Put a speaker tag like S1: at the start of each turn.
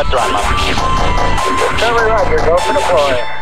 S1: what's wrong, Mom?
S2: Tell me Roger, go for the boy.